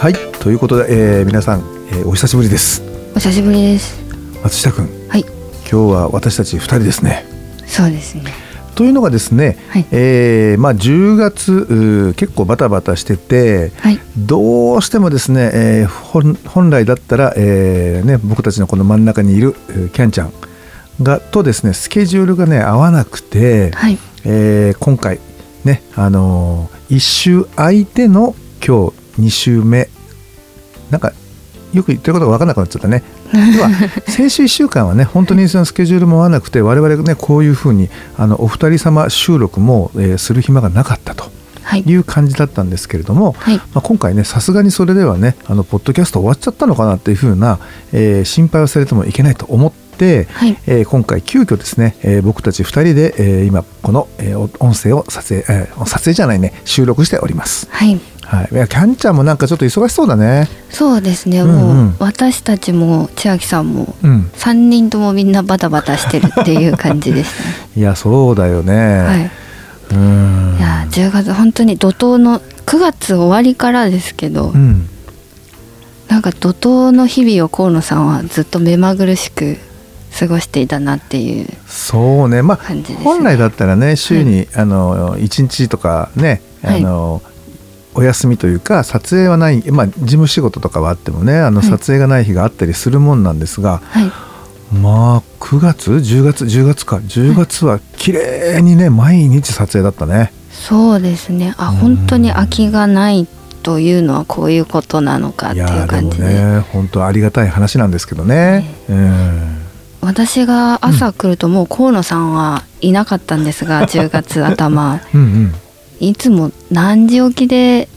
はい、ということで、えー皆さん、えーお久しぶりです。お久しぶりです。松下くん、はい、今日は私たち二人ですね。そうですね。というのがですね、はいえーまあ10月結構バタバタしてて、はい、どうしてもですね、えー本本来だったら、えーね、僕たちのこの真ん中にいるえーキャンちゃんがとですねスケジュールがね合わなくて、はい、えー今回ねあのー、1週空いての今日2週目なんかよく言ってることが分からなくなっちゃったね。では先週1週間はね本当にそのスケジュールも合わなくて我々ねこういうふうにあのお二人様収録も、えーする暇がなかったとはい、いう感じだったんですけれども、はい、まあ、今回ねさすがにそれではねあのポッドキャスト終わっちゃったのかなっていうふうな、えー心配をされてもいけないと思って、はい、えー今回急遽ですね、えー僕たち2人で、えー今この、え音声を撮影、えー撮影じゃないね収録しております。はい。はい、いやキャンちゃんもなんかちょっと忙しそうだね。そうですね。うんうんもう私たちも千秋さんもうん、三人ともみんなバタバタしてるっていう感じですね。いやそうだよね。はい。うんいや10月本当に怒涛の9月終わりからですけど、うん、なんか怒涛の日々を河野さんはずっと目まぐるしく過ごしていたなっていうそうねまあ。本来だったらね週に、あの1日とかねあの、お休みというか撮影はない、まあ、事務仕事とかはあってもねあのはい。撮影がない日があったりするもんなんですが、はい、まあ9月10月10月か。10月は綺麗にね毎日撮影だったね。そうですね。あうん。本当に空きがないというのはこういうことなのかっていう感じで。ね本当ありがたい話なんですけどね。うん私が朝来るともう河野さんはいなかったんですが、10月頭。うんうんいつも何時起きで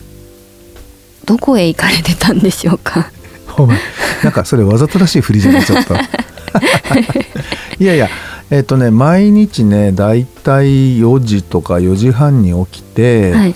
どこへ行かれてたんでしょうか？お前なんかそれわざとらしい振りじゃないちょっと。いやいやえっ、とね毎日ねだいたい4時とか4時半に起きて、はい。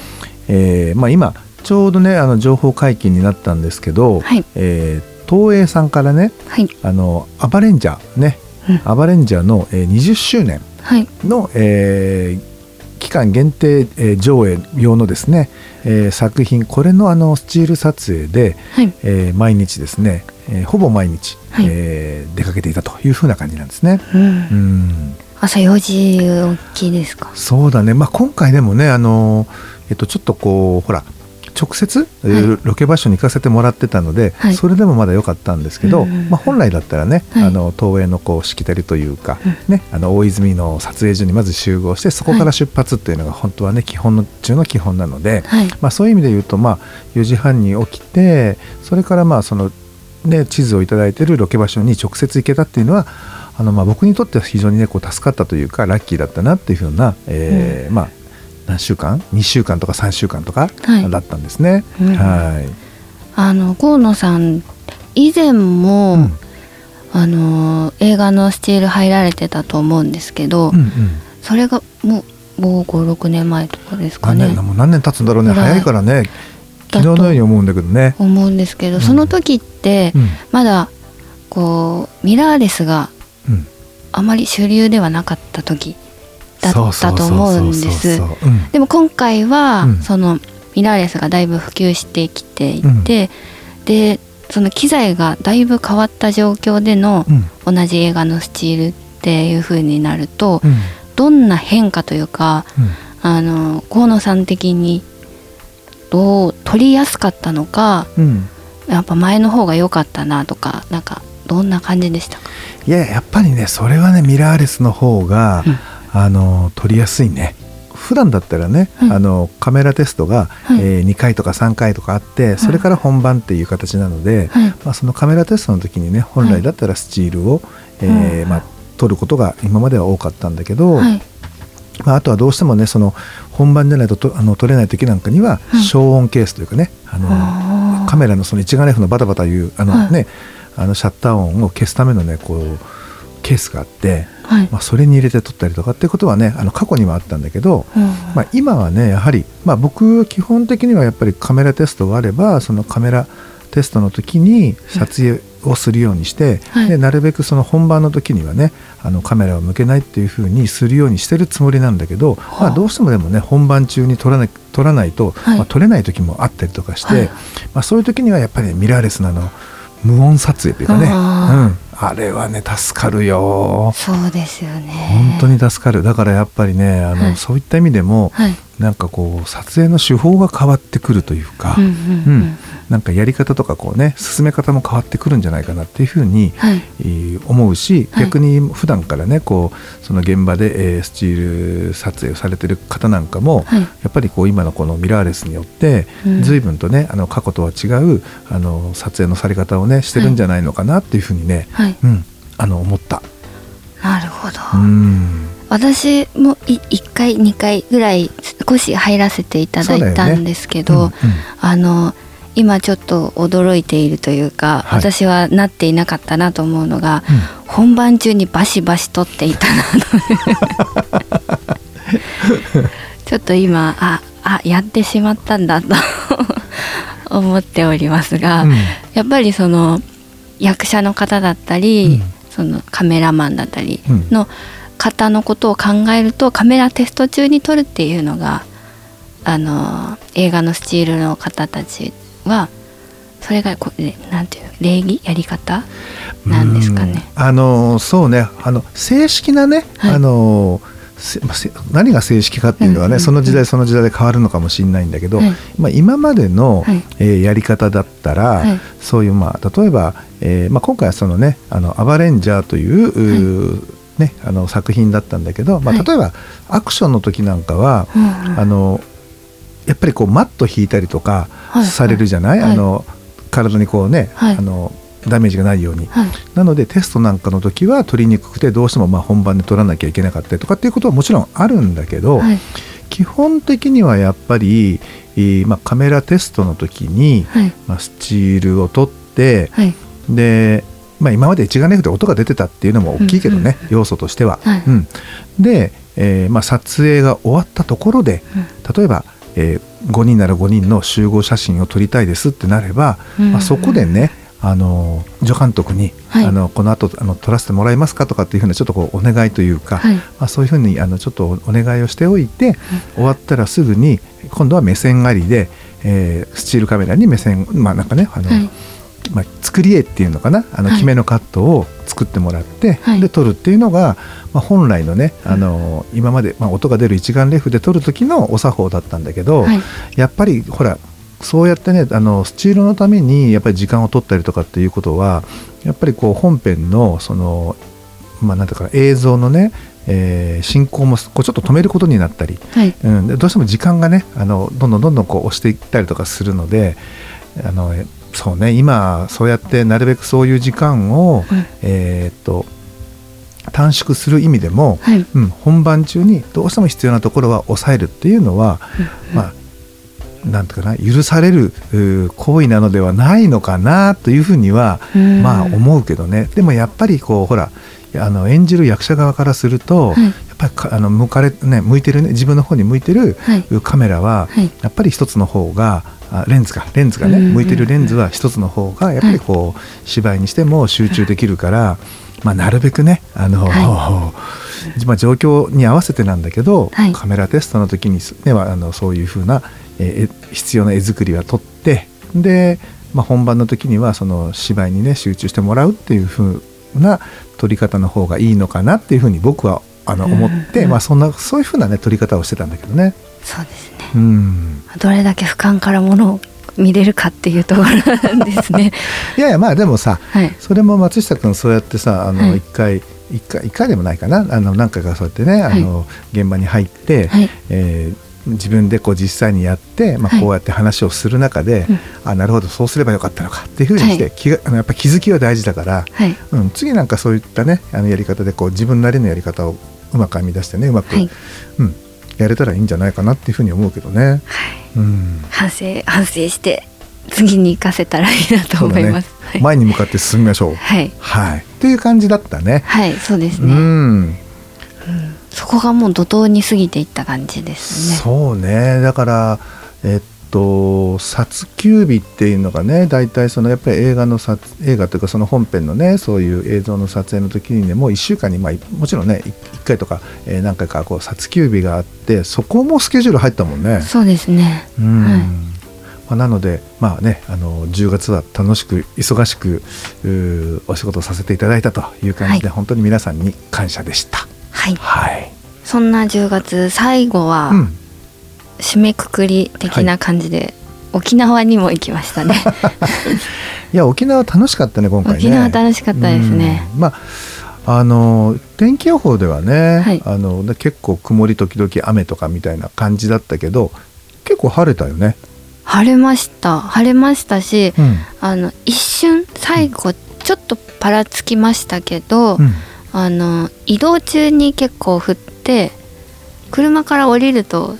えーまあ、今ちょうどねあの情報解禁になったんですけど、はい。えー東映さんからねはい。あのアバレンジャーね、うん。アバレンジャーの、えー20周年はい。の、えー期間限定、えー上映用のですね、えー作品これのあのスチール撮影で、はい。えー毎日ですね、えーほぼ毎日、はい。えー出かけていたというふうな感じなんですね。うん。うん。朝4時起きですか？そうだね、まあ、今回でもね、あのえっと、ちょっとこうほら直接、ロケ場所に行かせてもらってたので、はい。それでもまだ良かったんですけど、まあ、本来だったらね、はい。あの東映のこうしきたりというか、うん。ね、あの大泉の撮影所にまず集合してそこから出発っていうのが本当はね基本の中の基本なので、はい。まあ、そういう意味で言うと、まあ、4時半に起きてそれからまあその、ね、地図をいただいているロケ場所に直接行けたっていうのはあのまあ僕にとっては非常に、ね、こう助かったというかラッキーだったなっていうふうな、えーまあ、何週間？2週間とか3週間とかはい。だったんですね。うん。はい。あの河野さん以前も、うん。あの映画のスチール入られてたと思うんですけど、うんうん。それがもうもう56年前とかですかね。何年もう何年経つんだろうね。早いからね。昨日のように思うんだけどね。思うんですけど、うんその時ってうん。まだこうミラーレスがうん。あまり主流ではなかった時だったと思うんです。でも今回は、うん。そのミラーレスがだいぶ普及してきていて、でその機材がだいぶ変わった状況でのうん。同じ映画のスチールっていう風になると、うん。どんな変化というかうん。あの河野さん的にどう撮りやすかったのかうん。やっぱ前の方が良かったなとかなんかどんな感じでしたか？いややっぱりねそれはねミラーレスの方が、うんあの撮りやすいね。普段だったらね、はい。あのカメラテストが、はい。え2回とか3回とかあってそれから本番っていう形なので、はい。まあ、そのカメラテストの時にね本来だったらスチールを、えーうんまあ、撮ることが今までは多かったんだけど、はい。まあ、あとはどうしてもねその本番でないととあの撮れない時なんかにははい。消音ケースというかね、あのカメラのその一眼レフのバタバタいうあの、はい。ねあのシャッター音を消すためのねこうケースがあって、はい。まあ、それに入れて撮ったりとかっていうことはねあの過去にはあったんだけど、うんまあ、今はねやはり、まあ、僕基本的にはやっぱりカメラテストがあればそのカメラテストの時に撮影をするようにして、はい。でなるべくその本番の時にはねあのカメラを向けないっていう風にするようにしてるつもりなんだけど、はあ。まあ、どうしてもでもね本番中に撮らない撮らないと、はい。まあ、撮れない時もあったりとかして、はい。まあ、そういう時にはやっぱり、ね、ミラーレスなの無音撮影というかね、あうん、あれはね助かるよ。そうですよね。本当に助かる。だからやっぱりねあの、はい。そういった意味でも、はい。なんかこう撮影の手法が変わってくるというか、うんうん。うんなんかやり方とかこうね進め方も変わってくるんじゃないかなっていうふうに、はい。えー思うしはい。逆に普段からねこうその現場で、えースチール撮影をされてる方なんかも、はい。やっぱりこう今のこのミラーレスによってうん。随分とね、あの過去とは違うあの撮影のされ方をねしてるんじゃないのかなっていうふうにね、はい。うん、あの思った。なるほど。うん。私もい1回2回ぐらい少し入らせていただいたんですけど、うんうん。あの今ちょっと驚いているというか、はい。私はなっていなかったなと思うのが、本番中にバシバシ撮っていたなと ちょっと今ああやってしまったんだと思っておりますが、うん。やっぱりその役者の方だったり、そのカメラマンだったりうん。の方のことを考えるとカメラテスト中に撮るっていうのがあの映画のスチールの方たちはそれがこなんていうの礼儀やり方？なんですかね。うん。あのそうね。あの正式なね、はい。あの何が正式かっていうのはね、うんうんうんその時代その時代で変わるのかもしれないんだけど、はい。まあ、今までの、はい。えーやり方だったら、はい。そういう、まあ、例えば、えーまあ、今回はそのね「あのアバレンジャー」といううーね、あの作品だったんだけど、まあ、はい。例えばアクションの時なんかは、うんうん。あのやっぱりこうマット引いたりとかはい。されるじゃない、はい。あの体にこうね、はい。あのダメージがないように。はい。なのでテストなんかの時は取りにくくてどうしてもまあ本番で取らなきゃいけなかったりとかっていうことはもちろんあるんだけど、はい。基本的にはやっぱり、えーまあ、カメラテストの時に、はい。まあ、スチールを取ってはい。で、まあ、今まで一眼レフで音が出てたっていうのも大きいけどね、要素としては。はい。うん。で、えーまあ、撮影が終わったところで例えば、えー5人なら5人の集合写真を撮りたいですってなれば、うん。まあ、そこでねあの助監督に、はい。あのこの後あの撮らせてもらえますかとかっていうふうなちょっとこうお願いというか、はい。まあ、そういうふうにあのちょっとお願いをしておいて、終わったらすぐに今度は目線ありで、えースチールカメラに目線まあなんかねあの、はいまあ、作り絵っていうのかな？あのはい。決めのカットを作ってもらって、はい。で撮るっていうのが、まあ、本来のねあの、今まで、まあ、音が出る一眼レフで撮る時のお作法だったんだけど、はい。やっぱりほらそうやってねあのスチールのためにやっぱり時間を取ったりとかっていうことはやっぱりこう本編のそのまあなんていうかな映像のね、えー進行もこうちょっと止めることになったり、はい。うん、でどうしても時間がねあのどんどんどんどんこう押していったりとかするのであのえそうね。今そうやってなるべくそういう時間を、うん。えーっと短縮する意味でも、はい。うん、本番中にどうしても必要なところは抑えるっていうのは、まあなんていうかな許されるう行為なのではないのかなというふうには、うん。まあ思うけどね。でもやっぱりこうほらあの演じる役者側からすると、はい。やっぱりかあの向かれ、ね、向いてるね自分の方に向いてるはい。カメラは、はい。やっぱり一つの方があレンズか。レンズがね、うんうんうん。向いてるレンズは一つの方がやっぱりこう、芝居にしても集中できるから、まあ、なるべくねあの、は まあ、状況に合わせてなんだけど、はい。カメラテストの時に、ね、はあのそういうふうな、えーえ必要な絵作りは撮ってで、まあ、本番の時にはその芝居にね集中してもらうっていうふうな撮り方の方がいいのかなっていうふうに僕はあの思って、まあ、そんなそういうふうなね撮り方をしてたんだけどね。そうですね。うん。どれだけ俯瞰からものを見れるかっていうところなんですね。いやいやまあでもさはい。それも松下君そうやってさあのはい。一回一回一回でもないかな。あの何回かそうやってね、あの現場に入って、はい。えー自分でこう実際にやって、まあ、はい。こうやって話をする中で、うん。あなるほどそうすればよかったのかっていうふうにして、はい。気があのやっぱ気づきは大事だから、はい。うん、次なんかそういったねあのやり方でこう自分なりのやり方をうまく編み出してねうまく、はい。うん、やれたらいいんじゃないかなっていうふうに思うけどね。はい。うん。反省反省して次に生かせたらいいなと思います、ね。はい、前に向かって進みましょう。はい。はい、っていう感じだったね。はいそうですうね、ん、そこがもう怒涛に過ぎていった感じですね。そうね。だからえっと撮休日っていうのがね大体そのやっぱり映画の撮映画というかその本編のねそういう映像の撮影の時にねもう1週間にまあいもちろんね1回とか、えー何回かこう撮休日があってそこもスケジュール入ったもんね。そうですね。うん。はい。まあ、なので、まあね、あの10月は楽しく忙しくお仕事をさせていただいたという感じで、はい。本当に皆さんに感謝でした。はい。はい、そんな10月最後はうん締めくくり的な感じで、沖縄にも行きましたね。いや沖縄楽しかったね今回ね。沖縄楽しかったですね。うん。まああの天気予報ではね、はい。あので結構曇り時々雨とかみたいな感じだったけど結構晴れたよね。晴れました。晴れましたし、うん。あの一瞬最後ちょっとパラつきましたけど、うん。あの移動中に結構降って車から降りると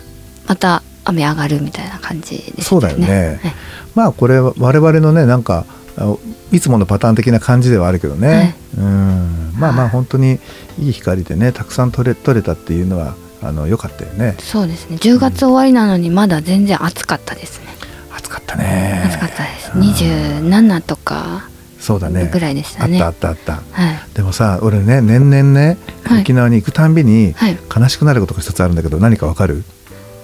また雨上がるみたいな感じですね。そうだよね。はい。まあこれ我々のねなんかあいつものパターン的な感じではあるけどね、はい。うん。まあまあ本当にいい光でねたくさん撮れ撮れたっていうのはあの良かったよね。そうですね。10月終わりなのにまだ全然暑かったですね。暑かったね。暑かったです。うん。27とかそうだね。ぐらいでしたね。あったあったあった。はい。でもさ俺ね年々ねはい。沖縄に行くたんびにはい。悲しくなることが一つあるんだけど何かわかる？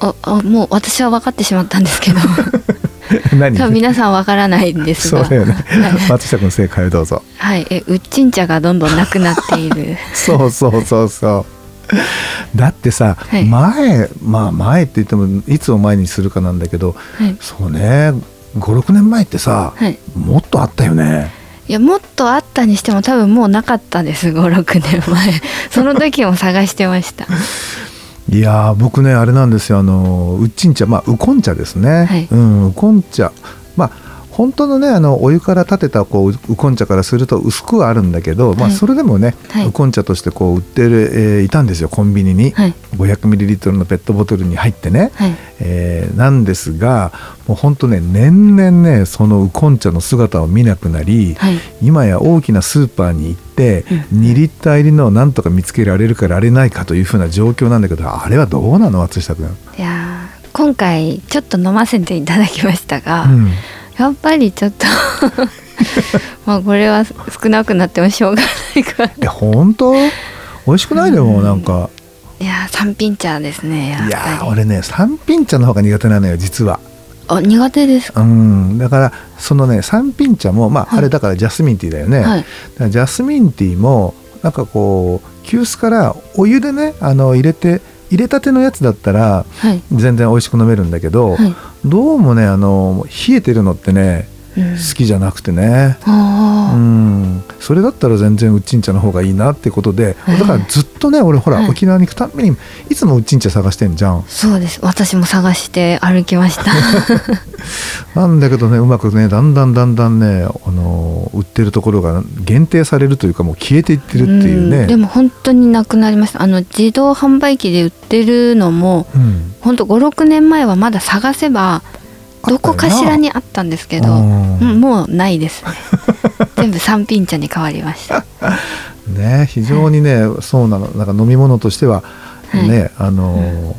ああもう私は分かってしまったんですけど。何？多分皆さん分からないんですが。そうだよね。はい。松下君正解をどうぞ。はい。えうっちん茶がどんどんなくなっている。そうそうそうそう。だってさ、はい。前まあ前って言ってもいつを前にするかなんだけどはい。そうね。56年前ってさ、はい。もっとあったよね。いやもっとあったにしても多分もうなかったです。56年前。その時も探してました いやー僕ねあれなんですよ。あのうっちん茶まあウコン茶ですね、はい。うんウコン茶。まあ本当のねあのお湯から立てたこうウウコン茶からすると薄くはあるんだけど、まあはい。それでもね、はい。ウコン茶としてこう売ってる、えーいたんですよコンビニに、はい。500ml のペットボトルに入ってね、はい。えーなんですがもう本当ね年々ねそのウコン茶の姿を見なくなり、はい。今や大きなスーパーに行って、2リッター入りのをなんとか見つけられるかられないかというふうな状況なんだけどあれはどうなの松下君、いやー今回ちょっと飲ませていただきましたが、うん、やっぱりちょっと。まあこれは少なくなってもしょうがないかえ本当？美味しくないでもなんか、いやー三品茶ですね。いやー俺ね三品茶の方が苦手なのよ実は。あ苦手ですか、うん、だからそのね三品茶もまあ、はい。あれだからジャスミンティーだよね、はい。だからジャスミンティーもなんかこう急須からお湯でねあの入れて入れたてのやつだったらはい、全然美味しく飲めるんだけど、はい。どうもねあの冷えてるのってねうん好きじゃなくてね、うあん、それだったら全然うっちん茶の方がいいなってことではい。だからずっとね俺ほら、はい。沖縄に行くたんびにいつもうっちん茶探してんじゃん。ーそうです。私も探して歩きました。なんだけどねうまくねだんだんだんだんねあの売ってるところが限定されるというかもう消えていってるっていうね。ん。でも本当になくなりました。あの自動販売機で売ってるのもうん。本当56年前はまだ探せばどこかしらにあったんですけど、うん。うんもうないです。ね 全部三品茶に変わりました。ね非常にね、そうなの。なんか飲み物としてはね、あの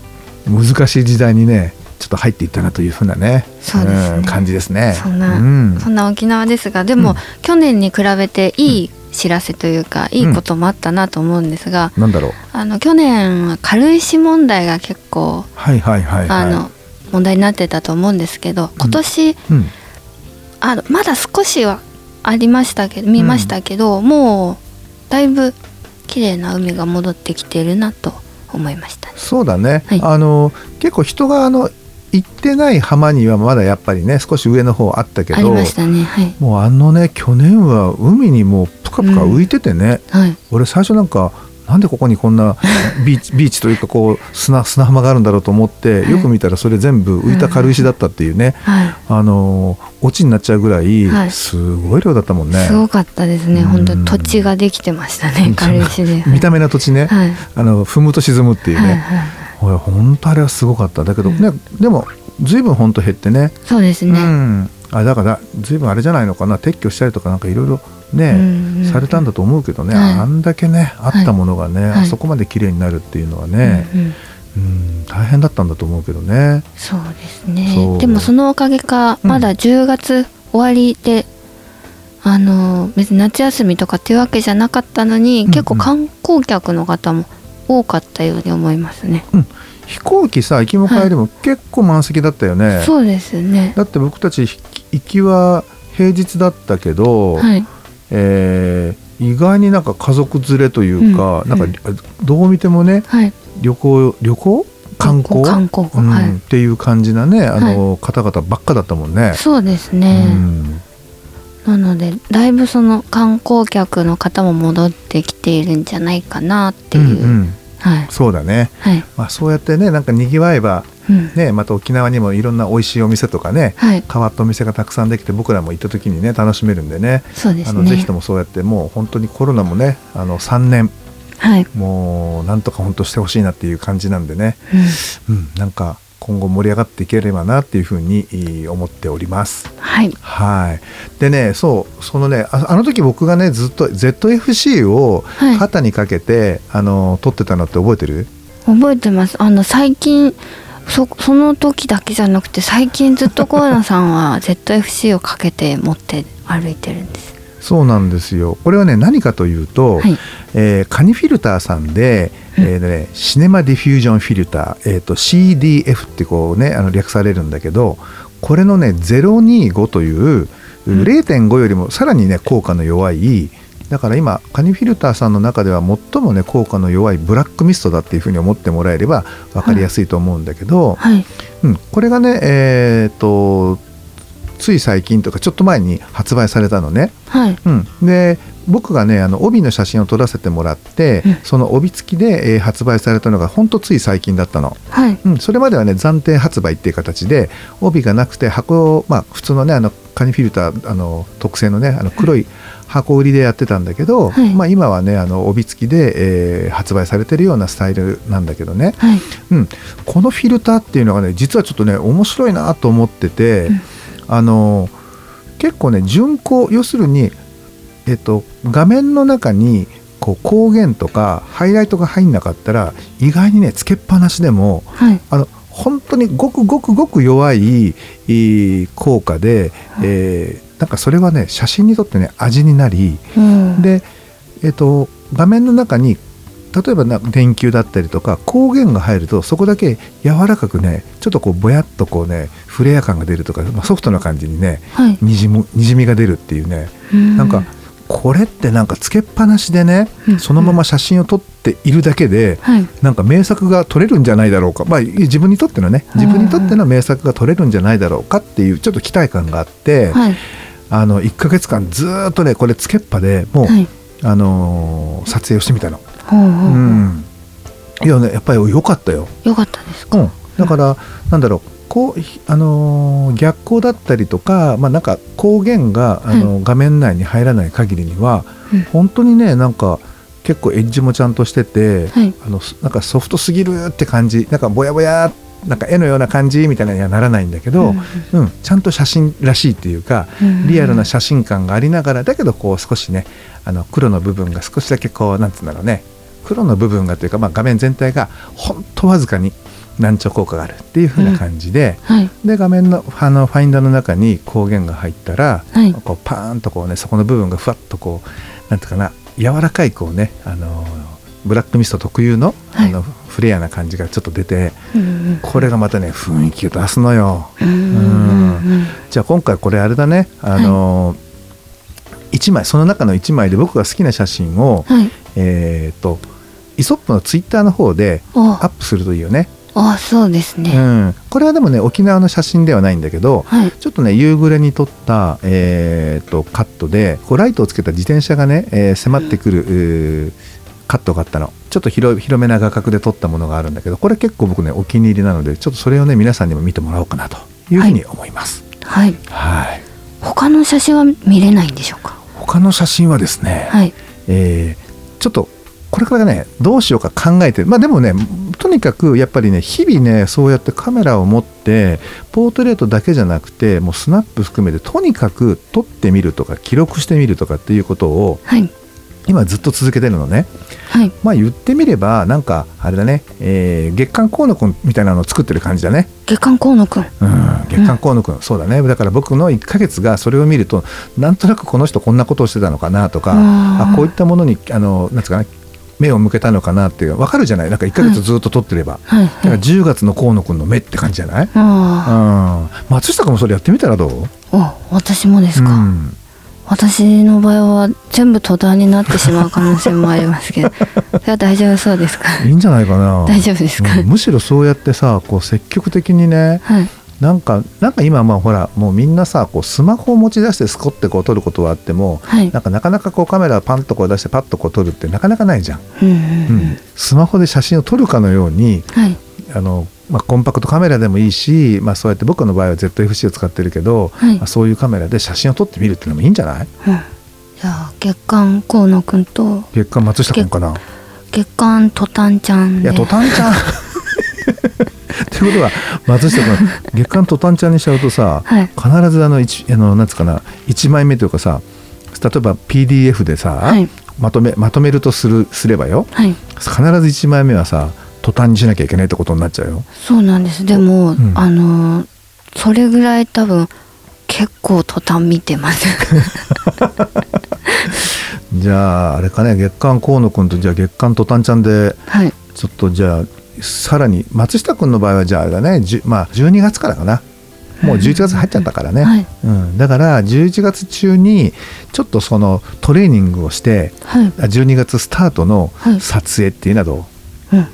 難しい時代にねちょっと入っていったなというふうなねそうですね。ん感じですね。そんな、うん。そんな沖縄ですがでも、うん。去年に比べていい知らせというか、いいこともあったなと思うんですが、なんだろう。あの去年は軽石問題が結構、はいはいはいはい。あの問題になってたと思うんですけど今年、うん。あまだ少しはありましたけど見ましたけど、もうだいぶ綺麗な海が戻ってきてるなと思いましたね。そうだね、はい。あの結構人があの行ってない浜にはまだやっぱりね少し上の方あったけどありましたね。はい。もうあのね去年は海にもうプかぷか浮いててね、はい。俺最初なんかなんでここにこんなビーチ ビーチというかこう砂砂浜があるんだろうと思ってはい。よく見たらそれ全部浮いた軽石だったっていうね、はい。あのーオチになっちゃうぐらいはい。すごい量だったもんね、すごかったですね。うん。本当に土地ができてましたね軽石で。見た目の土地ね、はい。あの踏むと沈むっていうはいね、はい。ほら本当あれはすごかった。だけど、うん。ねでも随分本当減ってね。そうですうねん、あだから随分あれじゃないのかな。撤去したりとかなんかいろいろね、うんうんされたんだと思うけどね、はい。あんだけねあったものがね、はい。あそこまで綺麗になるっていうのはね、うんうん。うん大変だったんだと思うけどね。そうですね。でもそのおかげかうん。まだ10月終わりで、あの別に夏休みとかっていうわけじゃなかったのに、うんうん。結構観光客の方も多かったように思いますね、飛行機さ行きも帰りも結構満席だったよね。そうですね。だって僕たちひ行きは平日だったけど、はいえー意外になんか家族連れというか、うんなんかどう見てもねはい。旅行旅行？観光？観光。うん。はい。っていう感じなねあの、方々ばっかだったもんね。そうですうね、ん。なのでだいぶその観光客の方も戻ってきているんじゃないかなっていう、うんうん。はい。そうだね、はい、まあ、そうやってねなんかにぎわえば、うん。ね、また沖縄にもいろんな美味しいお店とかねはい。変わったお店がたくさんできて僕らも行った時にね楽しめるんでね。そうですね。あのぜひともそうやってもう本当にコロナもねあの3年はい、もうなんとか本当してほしいなっていう感じなんでね、うん。うん、なんか今後盛り上がっていければなっていうふうにえー思っております。はい。はい、でねそうそのねああの時僕がねずっと ZFC をはい。肩にかけて、あの撮ってたのって覚えてる？覚えてます。あの最近そその時だけじゃなくて最近ずっと河野さんは ZFC をかけて持って歩いてるんです。そうなんですよ。これはね何かというと、はい。えーカニフィルターさんで、えーね、シネマディフュージョンフィルター、えー、と CDF ってこうねあの略されるんだけどこれのね025という0.5よりもさらにね効果の弱いだから今カニフィルターさんの中では最もね効果の弱いブラックミストだっていうふうに思ってもらえれば分かりやすいと思うんだけど、はい。うん、これがねえっ、とつい最近とかちょっと前に発売されたのね。はい。うん、で僕がねあの帯の写真を撮らせてもらって、うん。その帯付きで、えー発売されたのがほんとつい最近だったの、はい。うん、それまではね暫定発売っていう形で帯がなくて箱を、まあ、普通のねあのカニフィルターあの特製のねあの黒い箱売りでやってたんだけど、はい。まあ、今はねあの帯付きで、えー発売されてるようなスタイルなんだけどね、はい。うん、このフィルターっていうのがね実はちょっとね面白いなと思ってて、うん。あの結構ね順光要するに、えっと、画面の中にこう光源とかハイライトが入んなかったら意外にねつけっぱなしでもはい。あの本当にごくごくごく弱いいい効果で、えーなんかそれはね写真にとってね味になり、うん。で、えっと画面の中に例えばな電球だったりとか光源が入るとそこだけ柔らかくねちょっとこうぼやっとこうねフレア感が出るとか、まあ、ソフトな感じにねはい。にじむにじみが出るっていうね、うん。なんかこれってなんかつけっぱなしでね、うん。そのまま写真を撮っているだけで、はい。なんか名作が撮れるんじゃないだろうか、まあ、自分にとってのね自分にとっての名作が撮れるんじゃないだろうかっていうちょっと期待感があって、はい。あの1ヶ月間ずーっとねこれつけっぱでもう、はい。あのー撮影をしてみたの。ほうほうほう。うん、いやねやっぱり良かったよ。よかったですか？うん、だから、なんだろうこうひあのー逆光だったりとか、まあ、なんか光源が、あの画面内に入らない限りには、うん。本当にねなんか結構エッジもちゃんとしてて、はい。あのすなんかソフトすぎるって感じなんかぼやぼやなんか絵のような感じみたいなにはならないんだけど、うんちゃんと写真らしいっていうか、うん。リアルな写真感がありながらだけどこう少しねあの黒の部分が少しだけこうなんつうんだろうね。黒の部分がというか、まあ、画面全体がほんとわずかに難聴効果があるっていう風な感じで、はい。で画面のあのファインダーの中に光源が入ったら、はい。こうパーンとこうねそこの部分がふわっとこうなんていうかな柔らかいこうねあのブラックミスト特有の,、はい。あのフレアな感じがちょっと出てうんこれがまたね雰囲気を出すのよ。じゃあ今回これあれだね。あの、一枚その中の1枚で僕が好きな写真を、はい。えっ、とイソップのツイッターの方でお。アップするといいよね。あそうですうね、ん、これはでもね沖縄の写真ではないんだけどはい。ちょっとね夕暮れに撮った、えー、とカットでこうライトをつけた自転車がね、えー迫ってくる、えーカットがあったの。ちょっと広広めな画角で撮ったものがあるんだけどこれ結構僕ねお気に入りなのでちょっとそれをね皆さんにも見てもらおうかなというふうに思います。はい。はい。他の写真は見れないんでしょうか？他の写真はですね、はい。えーちょっとこれからねどうしようか考えてる。まあでもねとにかくやっぱりね日々ねそうやってカメラを持ってポートレートだけじゃなくてもうスナップ含めてとにかく撮ってみるとか記録してみるとかっていうことをはい。今ずっと続けてるのね。はい。まあ言ってみればなんかあれだね、えー月刊河野くんみたいなのを作ってる感じだね。月刊河野くん。うん、月刊河野くん、そうだね。だから僕の1ヶ月がそれを見るとなんとなくこの人こんなことをしてたのかなとかあこういったものにあのなんつうかな目を向けたのかなっていう分かるじゃない？なんか1ヶ月ずっと撮ってれば、はいだからはい10月の河野くんの目って感じじゃない、うん、あ松下君もそれやってみたらどう？あお私もですか、うん。私の場合は全部途端になってしまう可能性もありますけど。それは大丈夫そうですか？いいんじゃないかな。大丈夫ですか、うん。むしろそうやってさこう積極的にねはいなんかなんか今まあほらもうみんなさこうスマホを持ち出してスコってこう撮ることはあってもはい。なんかなかなかこうカメラパンとこう出してパッとこう撮るってなかなかないじゃん、うんうんスマホで写真を撮るかのようにはい。あの、まあ、コンパクトカメラでもいいし、まあ、そうやって僕の場合は ZFC を使ってるけど、はいまあそういうカメラで写真を撮ってみるっていうのもいいんじゃない？うん。じゃあ月刊河野くんと月刊松下君かな？月刊トタンちゃんで。いやトタンちゃん ってことは松下君月刊トタンちゃんにしちゃうとさ、はい。必ずあの一あのなんつうかな1枚目というかさ例えば PDF でさ、はい。まとめまとめるとするすればよはい。必ず1枚目はさ途端にしなきゃいけないってことになっちゃうよ。そうなんです。でも、うん。あのーそれぐらい多分結構途端見てます。じゃああれかね月刊河野君とじゃあ月刊トタンちゃんではい。ちょっとじゃあさらに松下君の場合はじゃああれだねまあ12月からかな。もう11月入っちゃったからね、はい。うん、だから11月中にちょっとそのトレーニングをしてはい。あ12月スタートのはい。撮影っていうのはどう？ん。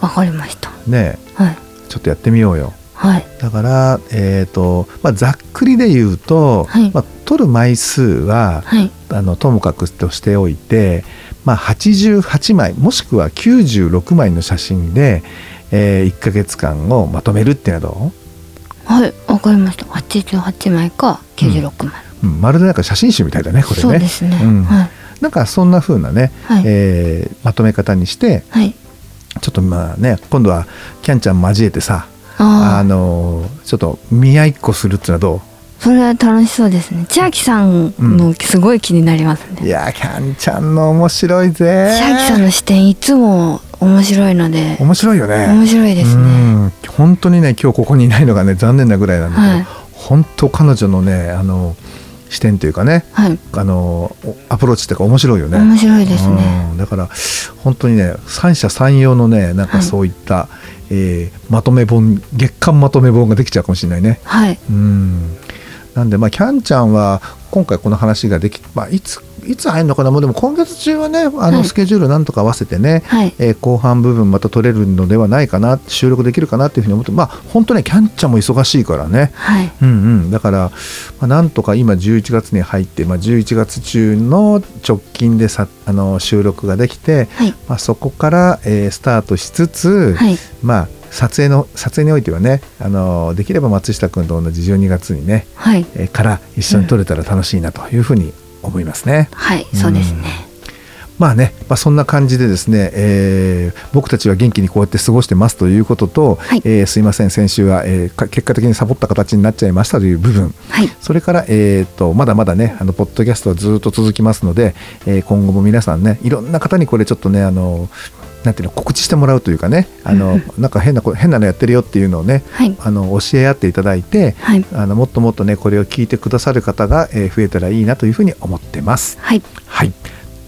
わかりました。うねはい。ちょっとやってみようよ。はい。だから、えーとまあ、ざっくりで言うと、はい。まあ、撮る枚数ははい。あのともかくとしておいて、まあ、88枚もしくは96枚の写真で、え1ヶ月間をまとめるっていうのはどはいわかりました。88枚か96枚、う、うん、まるでなんか写真集みたいだねこれね。そうですね、うん。はい。なんかそんな風なね、はい。えーまとめ方にしてはい。ちょっとまあね今度はキャンちゃん交えてさあのーちょっと見合いっこするっていうのはどそれは楽しそうですね。千秋さんのすごい気になりますね、ういやーキャンちゃんの面白いぜ。千秋さんの視点いつも面白いので。面白いよね。面白いですね。うん。本当にね今日ここにいないのがね残念なぐらいなんだけど、はい。本当彼女のねあの視点というかねはい。あのおアプローチっていうか面白いよね。面白いですね。うん。だから本当にね三者三様のねなんかはい。そういった、えーまとめ本月間まとめ本ができちゃうかもしれないね。はい。うんなんでまあキャンちゃんは今回この話ができ、まあ、いついつ入るのかなもうでも今月中はねあはい。のスケジュールなんとか合わせてね、はい。えー後半部分また取れるのではないかな収録できるかなっていうふうに思ってまあ本当ねキャンちゃんも忙しいからね。はい。うんうん、だから、まあ、なんとか今11月に入って、まあ、11月中の直近でさあの収録ができて、はい。まあ、そこから、えースタートしつつ、はい。まあ、撮影の撮影においてはねあのできれば松下君と同じ12月にね、はい。えーから一緒に撮れたら楽しいなというふうに思いますね。はいそうですね。まあね、まあ、そんな感じでですね、えー僕たちは元気にこうやって過ごしてますということと、はい。えーすいません先週は、えーか結果的にサボった形になっちゃいましたという部分。はい。それから、えー、とまだまだねあのポッドキャストはずっと続きますので、えー今後も皆さんねいろんな方にこれちょっとねあのなんていうの告知してもらうというかねあのなんか変なこ変なのやってるよっていうのをねはいあの教え合っていただいて、はいあのもっともっとねこれを聞いてくださる方が、えー増えたらいいなというふうに思ってます。はいはい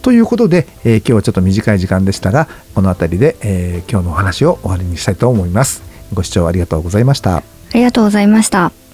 ということで、えー今日はちょっと短い時間でしたがこの辺りで、えー今日のお話を終わりにしたいと思います。ご視聴ありがとうございました。ありがとうございました